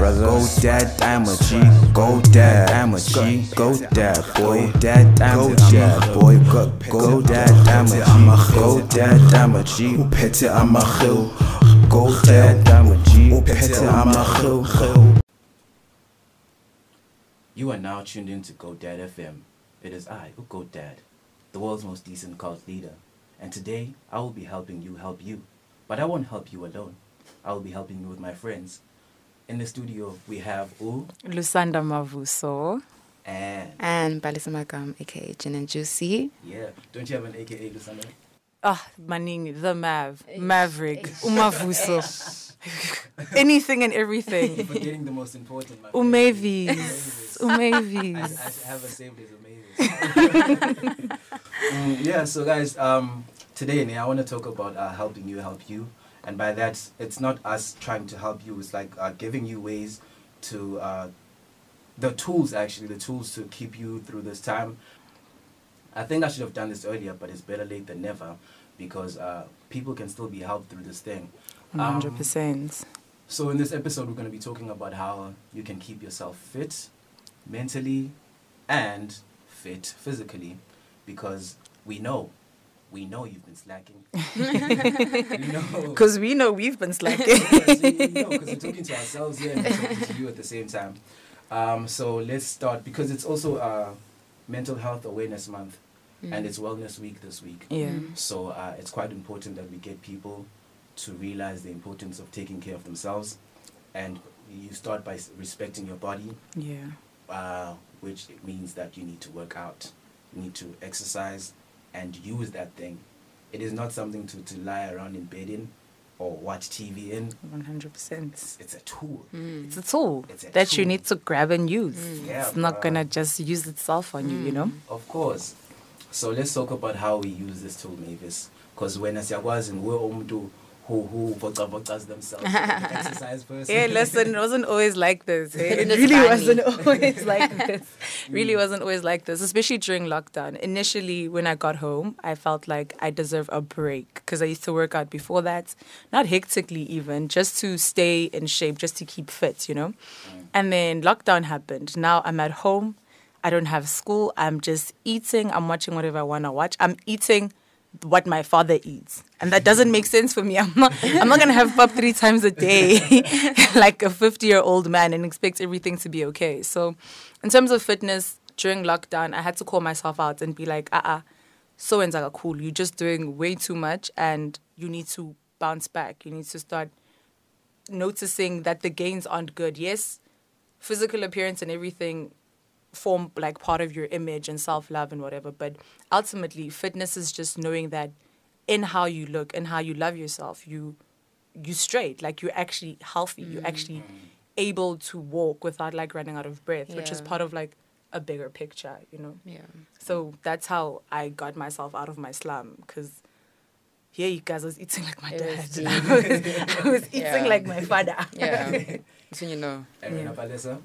brother. Go dad, I'm a G. Go dad, I'm a G. Go dad, boy. Dad, I'm a dad, boy. Go, go dad, I'm a G. Go dad, I'm a G. Uphethe amahil. Go dad, I'm a G. Uphethe amahil. You are now tuned in to GoDad FM. It is I, GoDad, the world's most decent cult leader. And today, I will be helping you help you. But I won't help you alone. I will be helping you with my friends. In the studio, we have U Lusanda Mavuso. and And Palesa Magam, aka Gin and Juicy. yeah. Don't you have an AKA, Lusanda? Ah, Maningi, the Mav, Maverick, Umavuso. Anything and everything. You're forgetting the most important. my friend. Umavis. I, Umavis. I have a saved as amazing. Mm, yeah, so guys, um, today I want to talk about uh, helping you help you, and by that, it's not us trying to help you. It's like uh, giving you ways to uh, the tools actually, the tools to keep you through this time. I think I should have done this earlier, but it's better late than never because uh, people can still be helped through this thing. Um, 100%. so in this episode, we're going to be talking about how you can keep yourself fit mentally and fit physically because we know, we know you've been slacking. Because we know we've been slacking. Because we know, 'cause we're talking to ourselves here and we're talking to you at the same time. Um, so let's start because it's also uh, Mental Health Awareness Month and it's Wellness Week this week. yeah. So uh, it's quite important that we get people to realize the importance of taking care of themselves, and you start by respecting your body, Yeah. uh, which means that you need to work out, you need to exercise, and use that thing. It is not something to, to lie around in bed in, or watch TV in. 100%. It's, it's a tool. Mm. It's a tool It's a that you need to grab and use. Mm. Yeah, it's not going to just use itself on you, you know? Mm. Of course. So let's talk about how we use this tool, Mavis. Because when siyakwazi we're umuntu who who vocavocas themselves, the exercise person. Yeah, listen, it wasn't always like this. eh? It really bunny. wasn't always like this. Really wasn't always like this, especially during lockdown. Initially, when I got home, I felt like I deserve a break because I used to work out before that, not hectically even, just to stay in shape, just to keep fit, you know? And then lockdown happened. Now I'm at home. I don't have school. I'm just eating. I'm watching whatever I want to watch. I'm eating what my father eats. And that doesn't make sense for me. I'm not I'm not gonna have pub three times a day like a fifty year old man and expect everything to be okay. So in terms of fitness, during lockdown I had to call myself out and be like, uh uh so and so cool, you're just doing way too much and you need to bounce back. You need to start noticing that the gains aren't good. Yes, physical appearance and everything form like part of your image and self love and whatever. But ultimately, fitness is just knowing that in how you look and how you love yourself, you you straight, like you're actually healthy. You're actually mm. able to walk without like running out of breath, which is part of like a bigger picture, you know. Yeah. So that's how I got myself out of my slum because. Yeah, you guys, I was eating like my It dad. was I was, I was eating Yeah. like my father. Yeah. so you know. And Yeah. yeah. Palesa,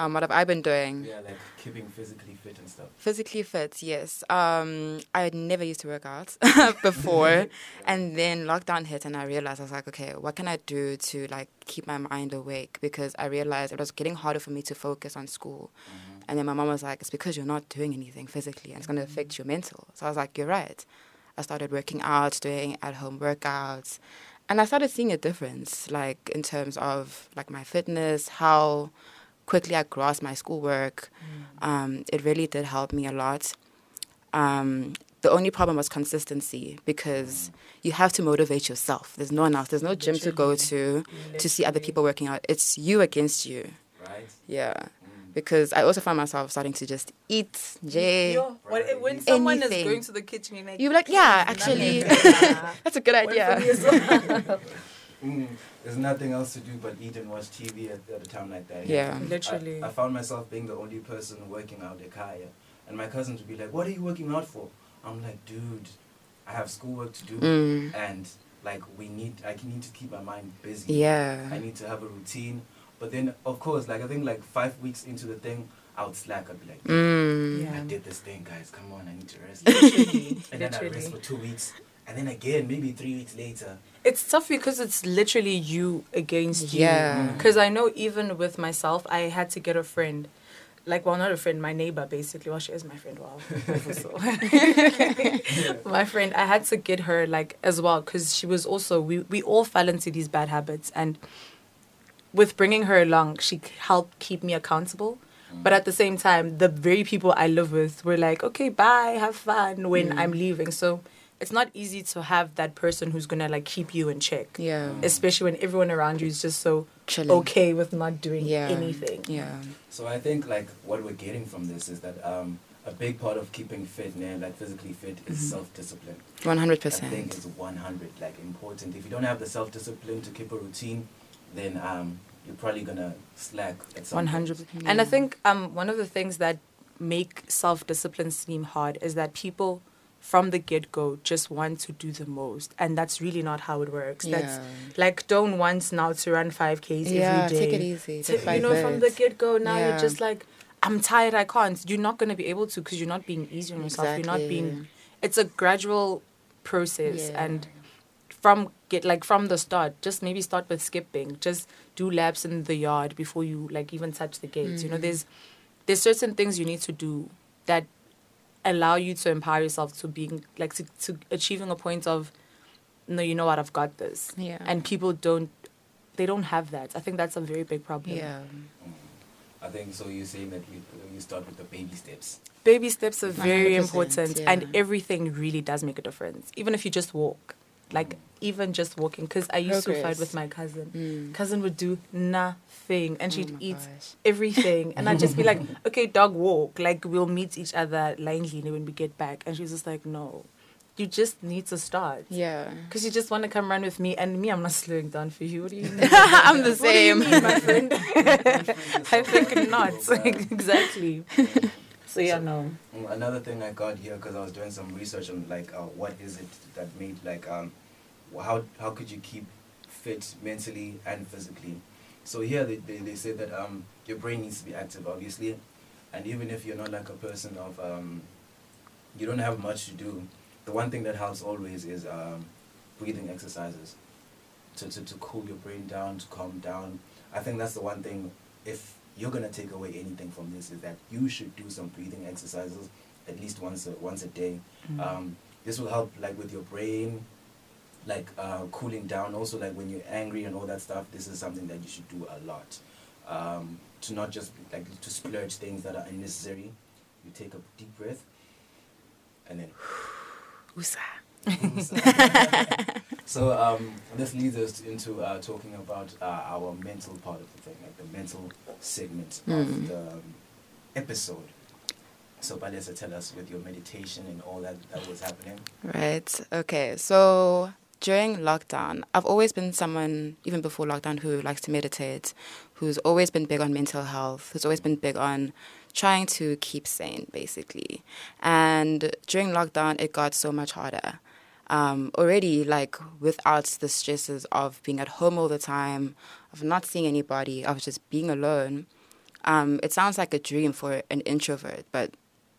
Um, what have I been doing? yeah, like keeping physically fit and stuff. Physically fit, yes. Um, I had never used to work out before, and then lockdown hit, and I realized I was like, okay, what can I do to like keep my mind awake? Because I realized it was getting harder for me to focus on school, and then my mom was like, it's because you're not doing anything physically, and it's going to affect your mental. So I was like, you're right. I started working out, doing at-home workouts, and I started seeing a difference, like in terms of like my fitness, how quickly I grasped my schoolwork. Um, it really did help me a lot. Um, the only problem was consistency because you have to motivate yourself. There's no one else. There's no gym to go to to see other people working out. It's you against you. Right? Yeah. Because I also found myself starting to just eat, J. Yo, what, when someone is going to the kitchen, you're like, You're like, yeah, actually, that's a good idea. me as well. Mm, there's nothing else to do but eat and watch TV at, at a time like that. Yeah. Literally. I, I found myself being the only person working out at Kaya. And my cousins would be like, What are you working out for? I'm like, Dude, I have schoolwork to do. Mm. And like, we need, I need to keep my mind busy. Yeah. I need to have a routine. But then, of course, like, I think like five weeks into the thing, I would slack. I'd be like, Mm. Yeah. I did this thing, guys. Come on, I need to rest. Literally. and then I rest for two weeks. And then again maybe three weeks later. It's tough because it's literally you against you. Yeah. Mm. Because I know even with myself, I had to get a friend. Like, well, not a friend, my neighbor, basically. Well, she is my friend. Wow. so. my friend, I had to get her, like, as well, because she was also, we, we all fell into these bad habits. And with bringing her along, she helped keep me accountable. Mm. But at the same time, the very people I live with were like, okay, bye, have fun when mm. I'm leaving. So it's not easy to have that person who's gonna like keep you in check. Yeah. Especially when everyone around you is just so Chilling. okay with not doing Yeah. anything. Yeah. So I think like what we're getting from this is that um, a big part of keeping fit, man, like physically fit, is self-discipline. One hundred percent. I think percent. it's 100 like important. If you don't have the self-discipline to keep a routine, then um, you're probably gonna slack at some One point. hundred. And I think um one of the things that make self discipline seem hard is that people from the get go just want to do the most, and that's really not how it works. That's Yeah. like don't want now to run five k's Yeah, every day. take it easy. To- you know, from the get go, now Yeah. you're just like, I'm tired, I can't. You're not going to be able to because you're not being easy on yourself. Exactly. You're not being. It's a gradual process, Yeah. and from get like from the start, just maybe start with skipping. Just do laps in the yard before you like even touch the gates. You know, Mm. there's there's certain things you need to do that allow you to empower yourself to being like to, to achieving a point of no you know what i've got this Yeah. and people don't they don't have that i think that's a very big problem Yeah. I think so. You're saying that you, you start with the baby steps. baby steps are very important yeah. and everything really does make a difference even if you just walk like even just walking because i used to fight with my cousin. Mm. cousin would do nothing and Oh she'd my eat gosh. everything. And i'd just be like okay dog walk. Like we'll meet each other lately when we get back. And she's just like no. You just need to start. Yeah. because you just want to come run with me and me i'm not slowing down for you. What do you mean? I'm the what do you same. mean, my friend? I think not. Exactly. So yeah no. Mm, Another thing I got here because I was doing some research on like uh, what is it that made like um wh- how how could you keep fit mentally and physically. So here they, they, they say that um your brain needs to be active obviously, and even if you're not like a person of um you don't have much to do, the one thing that helps always is um breathing exercises to, to, to cool your brain down, to calm down. I think that's the one thing, if you're going to take away anything from this, is that you should do some breathing exercises at least once a, once a day. Um, this will help like with your brain, like uh, cooling down. Also, like when you're angry and all that stuff, this is something that you should do a lot. Um, to not just like to splurge things that are unnecessary. You take a deep breath, and then Usa. so um, this leads us into uh, talking about uh, our mental part of the thing, like the mental segment Mm. of the um, episode. So, Palesa, tell us with your meditation and all that that was happening. Right. Okay. So during lockdown, I've always been someone, even before lockdown, who likes to meditate, who's always been big on mental health, who's always been big on trying to keep sane, basically. And during lockdown, it got so much harder. Um, already, like without the stresses of being at home all the time, of not seeing anybody, of just being alone, um, it sounds like a dream for an introvert, but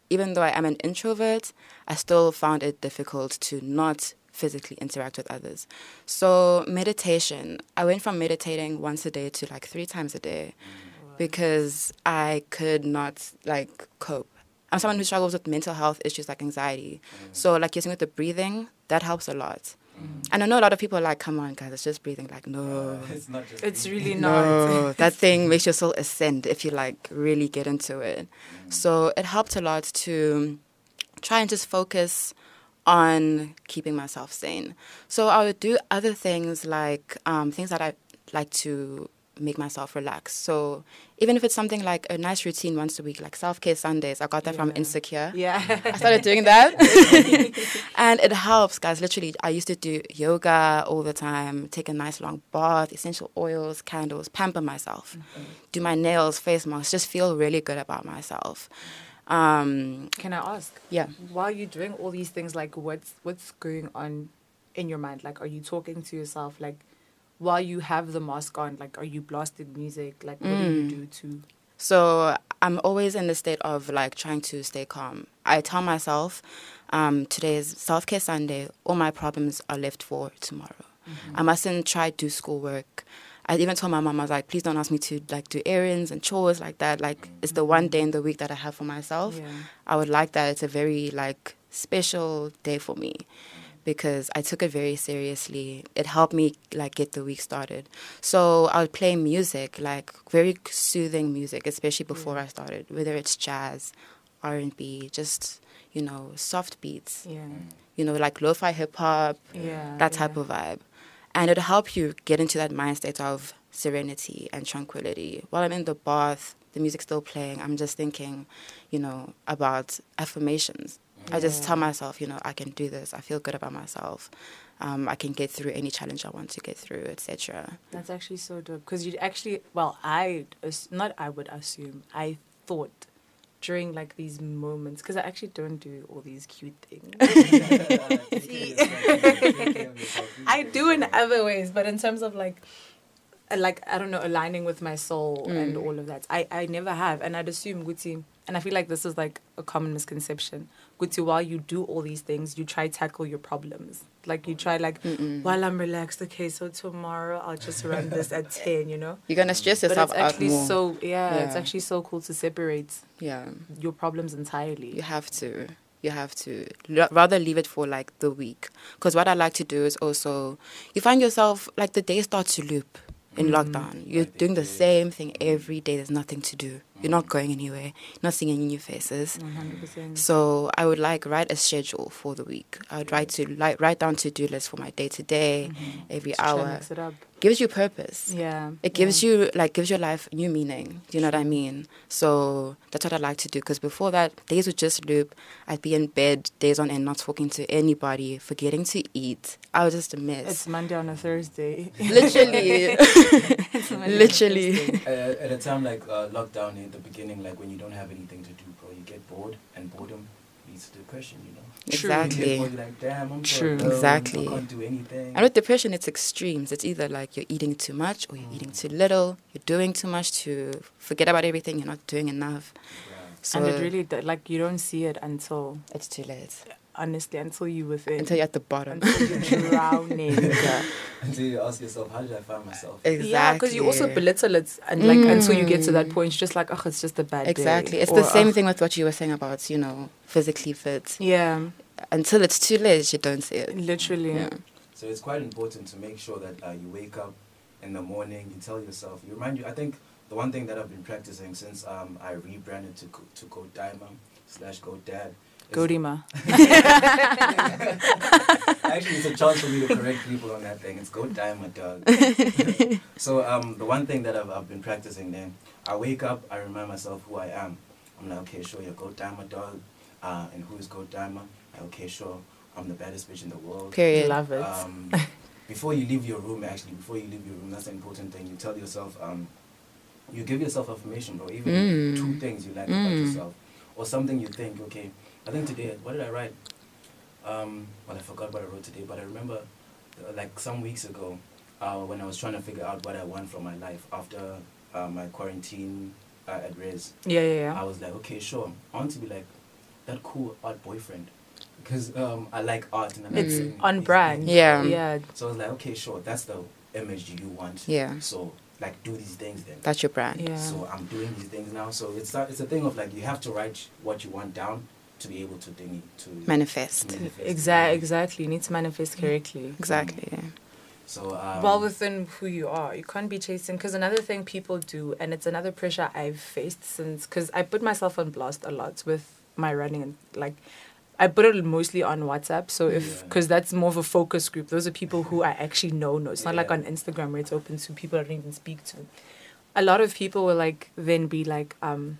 even though I am an introvert, I still found it difficult to not physically interact with others. So, meditation, I went from meditating once a day to like three times a day mm-hmm. because I could not like cope. I'm someone who struggles with mental health issues like anxiety. Mm-hmm. So, like you're saying with the breathing, that helps a lot. Mm-hmm. And I know a lot of people are like, come on, guys, it's just breathing. Like, no. it's not just it's really not No, that thing makes your soul ascend if you like really get into it. So it helped a lot to try and just focus on keeping myself sane. So I would do other things like um, things that I like to make myself relax. So even if it's something like a nice routine once a week, like self care Sundays, I got that from Insecure. yeah I started doing that. and it helps, guys. Literally, I used to do yoga all the time, take a nice long bath, essential oils, candles, pamper myself, do my nails, face masks, just feel really good about myself. Um, can i ask yeah. while you're doing all these things like what's what's going on in your mind like are you talking to yourself like while you have the mask on like are you blasting music like what do you Mm. do to So I'm always in the state of like trying to stay calm. I tell myself, um, today is self care Sunday. All my problems are left for tomorrow. I mustn't try to do schoolwork. I even told my mom, I was like, please don't ask me to like do errands and chores like that. Like it's the one day in the week that I have for myself. Yeah. I would like that. It's a very like special day for me because I took it very seriously. It helped me like get the week started. So I would play music, like very soothing music, especially before I started, whether it's jazz, R and B, just you know soft beats, Yeah. you know like lo-fi hip hop, Yeah. that type yeah. of vibe, and it'll help you get into that mind state of serenity and tranquility. While I'm in the bath, the music's still playing. I'm just thinking, you know, about affirmations. I just tell myself, you know, I can do this. I feel good about myself. Um, I can get through any challenge I want to get through, etc. That's actually so dope because you actually, well, I not I would assume I thought during like these moments because I actually don't do all these cute things. I do in other ways, but in terms of like, uh, like I don't know, aligning with my soul and all of that, I I never have, and I'd assume Guti, and I feel like this is like a common misconception. Guti, while you do all these things, you try tackle your problems. Like you try like while I'm relaxed, okay, so tomorrow I'll just run this at ten, you know. You're gonna stress yourself But it's out actually more. so yeah, it's actually so cool to separate yeah, your problems entirely. you have to. You have to L- rather leave it for like the week. Because what I like to do is also, you find yourself like the day starts to loop in lockdown. You're doing the same thing every day. There's nothing to do. You're not going anywhere. Not seeing any new faces. One hundred percent. So I would like write a schedule for the week. I would write to like write down to do lists for my day to day, mm-hmm. every hour. Mix it up. Gives you purpose. Yeah. It gives you like gives your life new meaning. Do you know what I mean? So that's what I like to do. Because before that, days would just loop. I'd be in bed days on end, not talking to anybody, forgetting to eat. I was just a mess. It's Monday on a Thursday. literally, It's Monday on a literally. Thursday. Uh, at a time like uh, lockdown in the beginning, like when you don't have anything to do, bro, you get bored, and boredom leads to depression. You know. True. You get Exactly. you're like, damn, I'm True. alone, Exactly. I can't do anything. And with depression, it's extremes. It's either like you're eating too much or you're eating mm. too little. You're doing too much to forget about everything. You're not doing enough. Yeah. So and it really d- like you don't see it until it's too late honestly until you within until you're at the bottom. until you're drowning. Until you ask yourself, how did I find myself? Exactly. Yeah, because you also belittle it, and like until you get to that point, you're just like, oh, it's just a bad day. Exactly. It's Or, the same "Ugh." thing with what you were saying about, you know, physically fit. Yeah, Until it's too late, you don't see it. literally. Yeah. So it's quite important to make sure that uh, you wake up in the morning. You tell yourself. You remind you. I think the one thing that I've been practicing since um, I rebranded to Go- to Go Diamond slash Go Dad. Godima. Actually, it's a chance for me to correct people on that thing. It's Go Diamond, dog. so um, the one thing that I've, I've been practicing then, I wake up, I remind myself who I am. I'm like, okay, sure, you're Go Diamond, dog. Uh, and who is Go Diamond? Okay, sure, I'm the baddest bitch in the world. Period. Love it. Um, before you leave your room, actually, before you leave your room, that's an important thing. You tell yourself, um, you give yourself affirmation, bro. Even Mm. two things you like about Mm. yourself, or something you think. Okay, I think today, what did I write? Um, well, I forgot what I wrote today, but I remember, uh, like some weeks ago, uh, when I was trying to figure out what I want from my life after uh, my quarantine uh, at Res. yeah, yeah, I was like, okay, sure. I want to be like that cool art boyfriend because um, I like art and I like It's seeing on brand. Yeah. yeah. So I was like, okay, sure, that's the image you want. Yeah. So like, do these things then. That's your brand. Yeah. So I'm doing these things now. So it's not, it's a thing of like you have to write what you want down to be able to think to Manifest. manifest. Exactly. Exactly. You need to manifest correctly. Exactly. Yeah. So um, well within who you are you can't be chasing because another thing people do and it's another pressure i've faced since because i put myself on blast a lot with my running and like i put it mostly on whatsapp so if Yeah. because that's more of a focus group those are people who i actually know know it's not like on instagram where it's open to people i don't even speak to a lot of people will like then be like um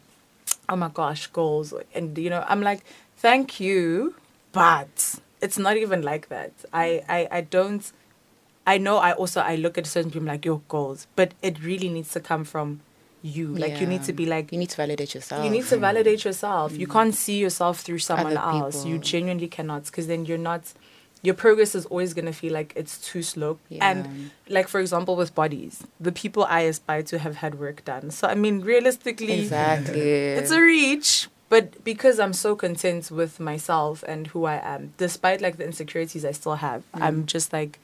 oh my gosh goals and you know i'm like thank you but it's not even like that i i, I don't I know I also I look at certain people like your goals, but it really needs to come from you. Like you need to be like You need to validate yourself. you need to validate yourself. You mm. can't see yourself through someone else. You genuinely cannot because then you're not your progress is always going to feel like it's too slow. Yeah. And like for example with bodies, the people I aspire to have had work done. So I mean realistically Exactly. it's a reach, but because I'm so content with myself and who I am, despite like the insecurities I still have, Mm. I'm just like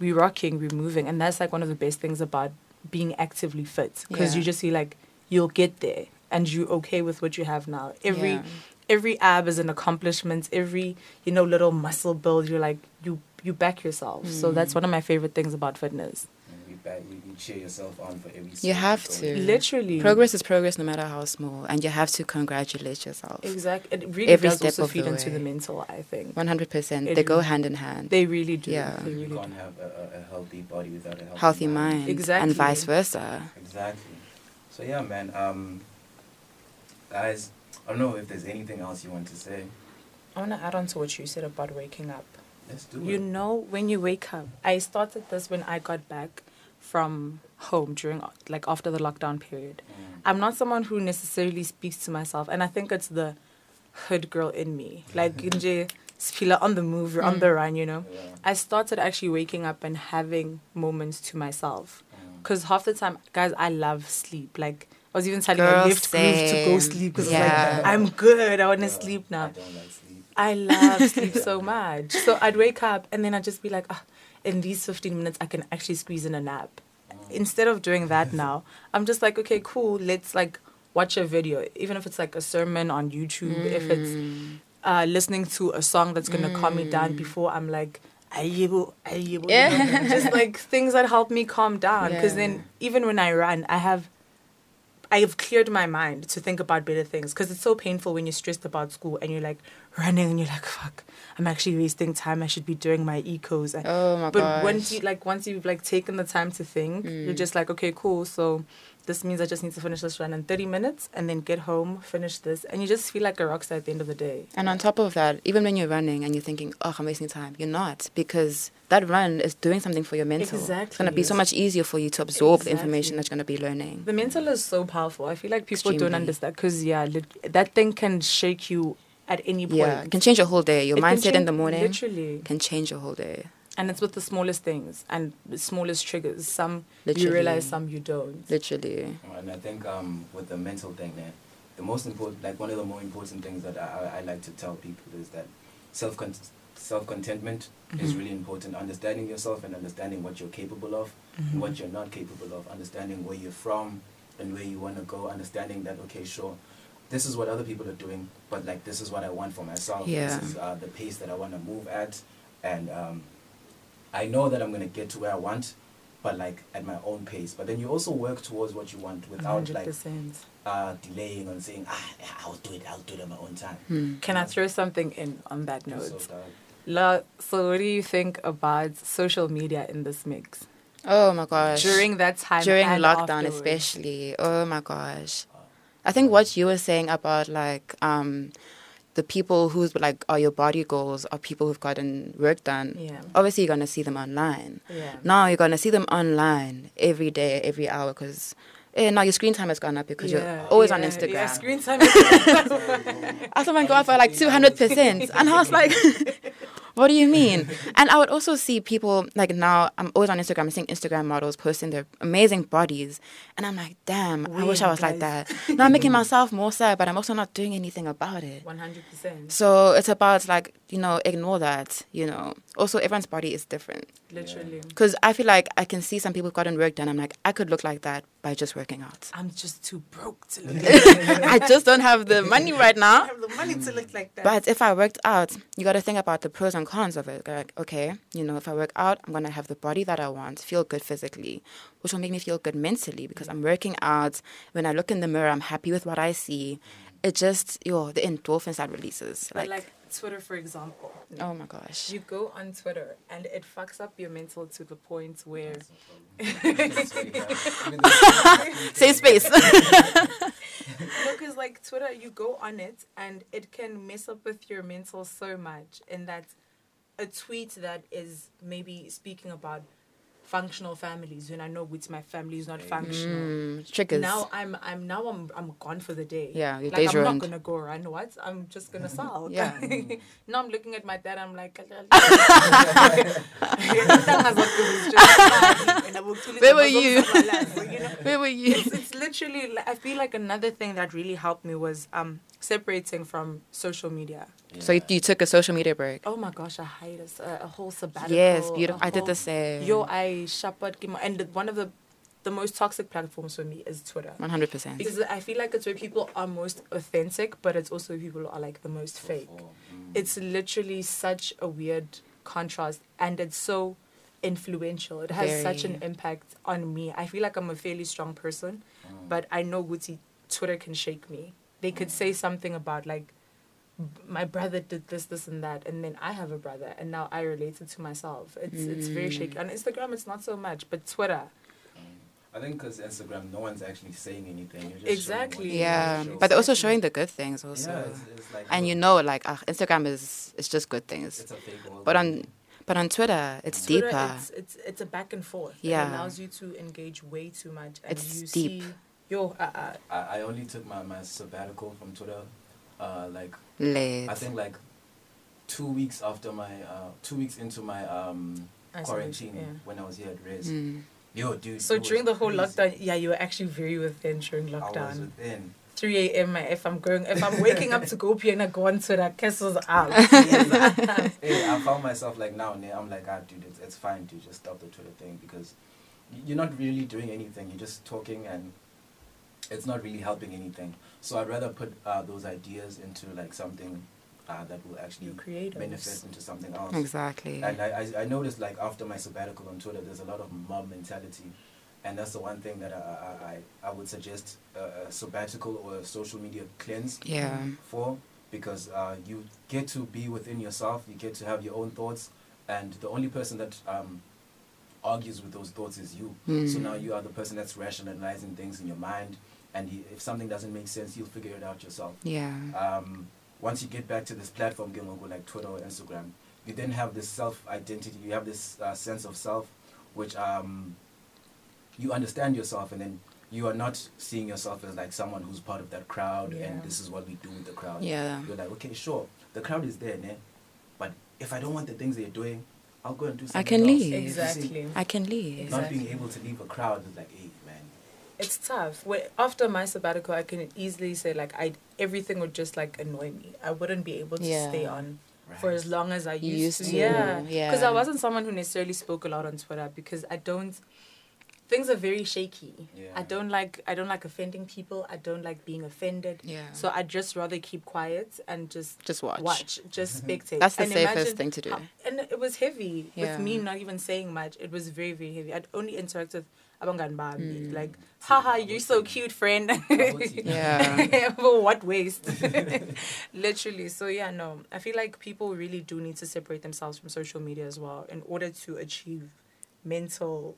we rocking, we moving, and that's like one of the best things about being actively fit because Yeah. you just feel like you'll get there and you're okay with what you have now. Every Yeah. Every ab is an accomplishment. Every you know little muscle build, you're like you you back yourself. So Mm. that's one of my favorite things about fitness. You, back, you, you cheer yourself on for every You have to. Literally, Progress is progress no matter how small, and you have to congratulate yourself. Exactly. It really Every does step also of feed the into the way. mental. I think 100%. It They go hand in hand. they really do. Yeah. They You can't do. have a, a, a healthy body without a healthy, Healthy mind. Exactly. And vice versa. Exactly. So yeah, man. Um, guys, I don't know if there's anything else you want to say. I want to add on to what you said about waking up. Let's do You it. know, when you wake up, I started this when I got back from home during like after the lockdown period. Mm. I'm not someone who necessarily speaks to myself, and I think it's the hood girl in me. Like nje Spila on the move, you're on the run, you know. Yeah. I started actually waking up and having moments to myself. Mm. Because half the time, guys, I love sleep. Like, I was even telling Girl, my left groove to go sleep because Yeah. like, I'm good. I want to Yeah, sleep I now. don't like sleep. I love sleep so much. So I'd wake up and then I'd just be like, ah, in these 15 minutes, I can actually squeeze in a nap. Instead of doing that now, I'm just like, okay, cool. Let's like watch a video, even if it's like a sermon on YouTube, if it's Mm. uh, listening to a song that's gonna calm me down before I'm like, ayibo, ayibo. Yeah. just like things that help me calm down. Because Yeah. then even when I run, I have. I have cleared my mind to think about better things because it's so painful when you're stressed about school and you're like running and you're like, fuck, I'm actually wasting time. I should be doing my ecos. And, Oh my but gosh. once you like, once you've like taken the time to think, you're Mm. just like, okay, cool. So this means I just need to finish this run in 30 minutes and then get home, finish this, and you just feel like a rock star at the end of the day. And on top of that, even when you're running and you're thinking, oh, I'm wasting time, you're not because that run is doing something for your mental. Exactly. It's going to be so much easier for you to absorb the information Exactly. that you're going to be learning. The mental is so powerful. I feel like people don't understand because yeah, that thing can shake you at any point. Yeah, it can change your whole day. Your It mindset in the morning literally, can change your whole day. And it's with the smallest things and the smallest triggers. Some you realize, some you don't. Literally. And I think um, with the mental thing there, the most important, like one of the more important things that I, I, I like to tell people is that self self contentment is Mm-hmm. really important. Understanding yourself and understanding what you're capable of Mm-hmm. and what you're not capable of. Understanding where you're from and where you want to go. Understanding that okay, sure, this is what other people are doing, but like this is what I want for myself. Yeah. This is uh, the pace that I want to move at, and um, I know that I'm gonna get to where I want. But like at my own pace. But then you also work towards what you want without like 100%. uh, delaying on saying, ah, I'll do it, I'll do it at my own time. Hmm. Can I throw something in on that note? uh, La, so what do you think about social media in this mix? Oh my gosh. During that time during and lockdown afterwards? especially oh my gosh i think what you were saying about like um the people who's like are your body goals are people who've gotten work done Yeah. obviously you're gonna see them online Yeah. now you're gonna see them online every day every hour because eh, now your screen time has gone up because Yeah, you're always on instagram Yeah, screen time. I saw mine go up by like 200%. And I was like, what do you mean? And I would also see people, like now, I'm always on Instagram, I'm seeing Instagram models posting their amazing bodies. And I'm like, damn, I wish I Weird, was like that. Now I'm making myself more sad, but I'm also not doing anything about it. One hundred percent. So it's about like, you know, ignore that, you know. Also, everyone's body is different. Literally. Because I feel like I can see some people who've gotten work done. I'm like, I could look like that by just working out. I'm just too broke to look. like I just don't have the money right I now. have the money to look like that. But if I worked out, you got to think about the pros and cons of it. Like, okay, you know, if I work out, I'm going to have the body that I want, feel good physically, which will make me feel good mentally because I'm working out. When I look in the mirror, I'm happy with what I see. It just, yo, the endorphins that releases. But Like, like Twitter, for example. oh my gosh. You go on Twitter and it fucks up your mental to the point where Safe space. No, because like Twitter, you go on it and it can mess up with your mental so much. In that, a tweet that is maybe speaking about functional families when I know which my family is not functional. Mm, triggers. Now I'm I'm now I'm I'm gone for the day. Yeah, your like day's I'm ruined. not gonna go run. What? I'm just gonna sulk. Yeah. now I'm looking at my dad. I'm like, Where were you? you Where were you? it's, it's literally i feel like another thing that really helped me was um separating from social media. So you, you took a social media break. oh my gosh i hired a whole sabbatical. Yes, a beautiful. I did the same. yo i shapat kimo- and one of the the most toxic platforms for me is twitter. One hundred percent. because i feel like it's where people are most authentic but it's also where people are like the most fake. Mm. it's literally such a weird contrast and it's so influential. It has such an impact on me. I feel like i'm a fairly strong person mm. but i know Gucci twitter can shake me they could say something about like my brother did this this and that and then i have a brother and now i relate it to myself it's it's very shaky on instagram it's not so much but twitter I think because Instagram, no one's actually saying anything. You're just Exactly. what you Yeah, but they're also showing the good things also. Yeah, it's, it's like and you know, like uh, Instagram is it's just good things. it's a fake world. But on but on Twitter, it's Twitter, deeper. It's, it's it's a back and forth. Yeah. It allows you to engage way too much. And It's you deep. See, yo, uh, uh, I, I only took my, my sabbatical from Twitter, uh, like Late. I think like two weeks after my uh, two weeks into my um, quarantine yeah. when I was here at Res. Mm. Yo, dude. So during the whole crazy. lockdown, yeah, you were actually very within during I was lockdown. within. 3 a.m. If I'm going, if I'm waking up to go pee and I go on Twitter, Kessel's out. hey, I found myself like now, and then, I'm like, ah, dude, it's, it's fine to just stop the Twitter thing because you're not really doing anything. You're just talking, and it's not really helping anything. So I'd rather put uh, those ideas into like something uh, that will actually You're manifest into something else. Exactly. And I, I, I noticed like after my sabbatical on Twitter, there's a lot of mob mentality. And that's the one thing that I, I, I, I would suggest a, a sabbatical or a social media cleanse Yeah. for because uh, you get to be within yourself, you get to have your own thoughts, and the only person that um, argues with those thoughts is you. So Mm. now you are the person that's rationalizing things in your mind, and you, if something doesn't make sense, you'll figure it out yourself Yeah. um, once you get back to this platform, game over like Twitter or Instagram, you then have this self identity. You have this uh, sense of self, which um, you understand yourself, and then you are not seeing yourself as like someone who's part of that crowd, Yeah. and this is what we do with the crowd. Yeah. You're like, okay, sure, the crowd is there, ne? but if I don't want the things they're doing, I'll go and do something I can else. leave. You see, Exactly. I can leave. Not Exactly. being able to leave a crowd is like, hey, man. It's tough. When, after my sabbatical, I can easily say like I everything would just like annoy me. I wouldn't be able to Yeah. stay on Right. for as long as I used, used to. to, Yeah, yeah. Because I wasn't someone who necessarily spoke a lot on Twitter because I don't. Things are very shaky. Yeah. I don't like. I don't like offending people. I don't like being offended. Yeah. So I'd just rather keep quiet and just Just watch. watch, just spectate. That's the And safest thing to do. how- and it was heavy Yeah. with me not even saying much. It was very very heavy. I'd only interact with abangan bami, Mm. like, haha, you're so cute, friend. Yeah. For what waste? Literally. So yeah, no. I feel like people really do need to separate themselves from social media as well in order to achieve mental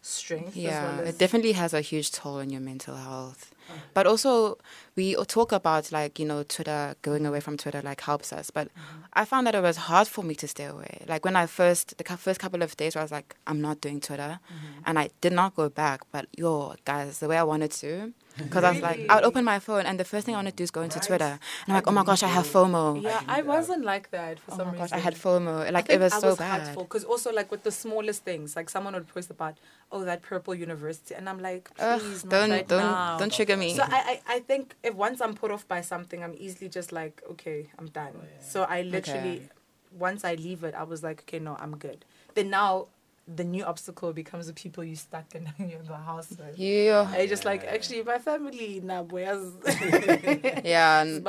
strength. Yeah, as well as, it definitely has a huge toll on your mental health. But also, we talk about like you know Twitter going away from Twitter like helps us. But I found that it was hard for me to stay away. Like when I first the first couple of days, where I was like, I'm not doing Twitter, and I did not go back. But yo, guys, the way I wanted to, because I was like, I would open my phone and the first thing I want to do is go into Right. Twitter, and I'm like, oh my gosh, I have FOMO. yeah, do I wasn't like that for Oh some my reason. gosh, I had FOMO. Like it was think so I was bad. because also like with the smallest things, like someone would post about, oh that purple university, and I'm like, Ugh, please, not don't right don't now. don't trigger me. So I, I I think if once I'm put off by something, I'm easily just like, okay, I'm done. Oh, yeah. So I literally, Okay. once I leave it, I was like, okay, no, I'm good. Then now, the new obstacle becomes the people you stuck in in the house with. yeah, I just like actually my family nah boys. yeah. and-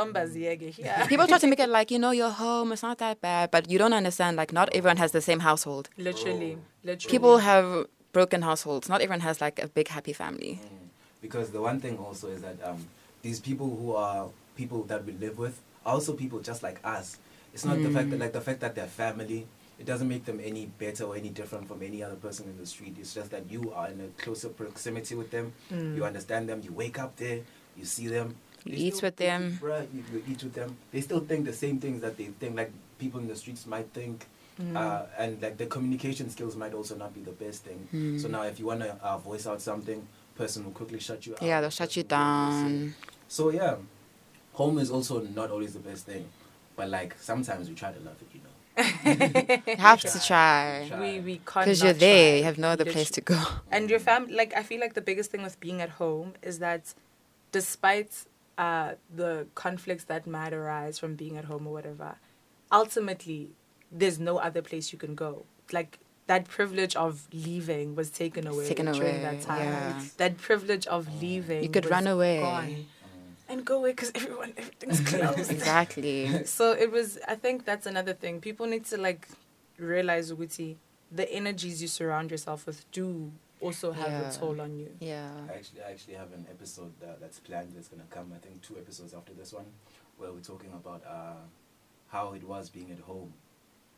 yeah. People try to make it like you know you're home. It's not that bad, but you don't understand. Like not everyone has the same household. Literally, literally. People have broken households. Not everyone has like a big happy family. Mm. Because the one thing also is that um, these people who are people that we live with are also people just like us. It's not the fact that like the fact that they're family. It doesn't make them any better or any different from any other person in the street. It's just that you are in a closer proximity with them. Mm. You understand them. You wake up there. You see them. You eat with them. Bruh, you, you eat with them. They still think the same things that they think. Like people in the streets might think. Mm. Uh, and like the communication skills might also not be the best thing. Mm. So now, if you want to uh, voice out something, person will quickly shut you out. Yeah, they'll shut you person will listen. down. So yeah, home is also not always the best thing, but like sometimes we try to love it, you know. You have to try. Try. we we can't Because you're there, try, you have no other place to go. And your family, like, I feel like the biggest thing with being at home is that despite uh, the conflicts that might arise from being at home or whatever, ultimately, there's no other place you can go. Like, that privilege of leaving was taken away taken during away, that time. yeah. That privilege of leaving. You could was run away. gone. And go away because everyone, everything's closed. Exactly. So it was. I think that's another thing. People need to like realize, Uguti, the energies you surround yourself with do also have Yeah. a toll on you. Yeah. I actually, I actually have an episode that, that's planned. That's gonna come. I think two episodes after this one, where we're talking about uh, how it was being at home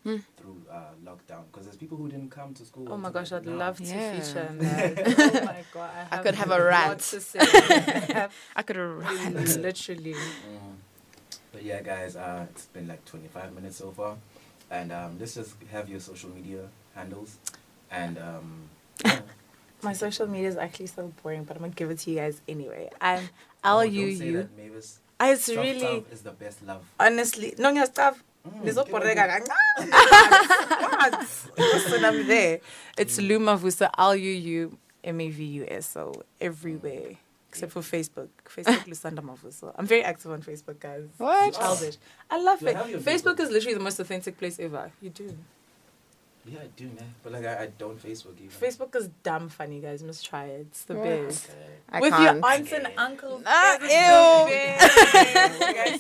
Hmm. through uh, lockdown. Because there's people who didn't come to school. Oh my gosh, I'd now. love to Yeah. feature in that. oh my god, I, I could have a rant. to say. I have I could have literally. Mhm. But yeah, guys, uh, it's been like 25 minutes so far, and um, let's just have your social media handles, and um, yeah. My social media is actually so boring, but I'm gonna give it to you guys anyway. I'm Oh, L don't U say U. that, Mavis. It's Soft really love is the best love. honestly no stuff. Mm, Nizoporeka give it kancane. Listen, I'm there. It's Luma Vusa, mm. L U U M A V U S. So everywhere mm. except for Facebook. Facebook Lusanda Mavuso. I'm very active on Facebook, guys. What? Childish. I love You it. Facebook Facebook. is literally the most authentic place ever. You do. Yeah, I do, man. But like, I, I don't Facebook even. Facebook is damn funny, guys. You must try it. It's the What? best. Okay. I With can't. your aunts and uncles. Ah, it's the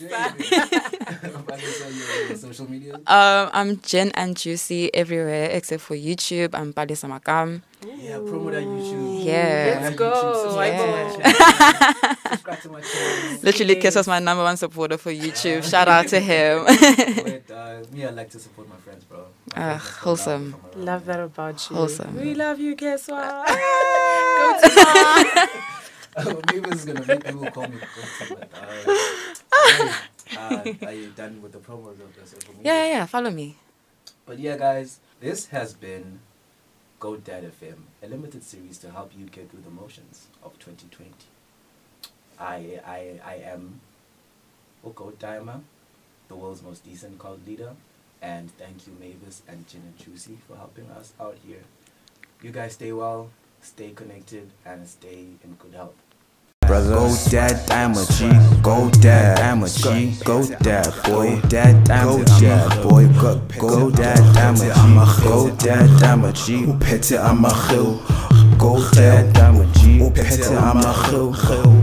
best. Vanessa, your- your social media. Um, I'm Gin and Juicy everywhere except for YouTube. I'm Palesa Makam. Yeah, promote that YouTube. Yeah. Let's go. subscribe I go. channel. Subscribe to my channel. Literally, Kes Yes. was my number one supporter for YouTube. Shout out to him. Wait, uh, me, I like to support my friends, bro. My Ah, friends wholesome. down from around Love that about you. Wholesome. We love you, guess what? Maybe it's gonna make people call me crazy, but uh, uh, are you done with the promos of the social media? yeah, yeah, yeah. Follow me. But yeah, guys, this has been Go Dad FM, a limited series to help you get through the motions of 2020. I I I am Oko Daima, the world's most decent cult leader, and thank you Mavis and Gin and Juicy for helping us out here. You guys stay well, stay connected, and stay in good health. Brother, go dad, I'm a G. Go dad, I'm a G. Go dad, boy. Dad, I'm a dad, boy. Go, go dad, I'm a G. Go dad, I'm a G. Upete, I'm a Go dad, I'm a G. Upete, I'm a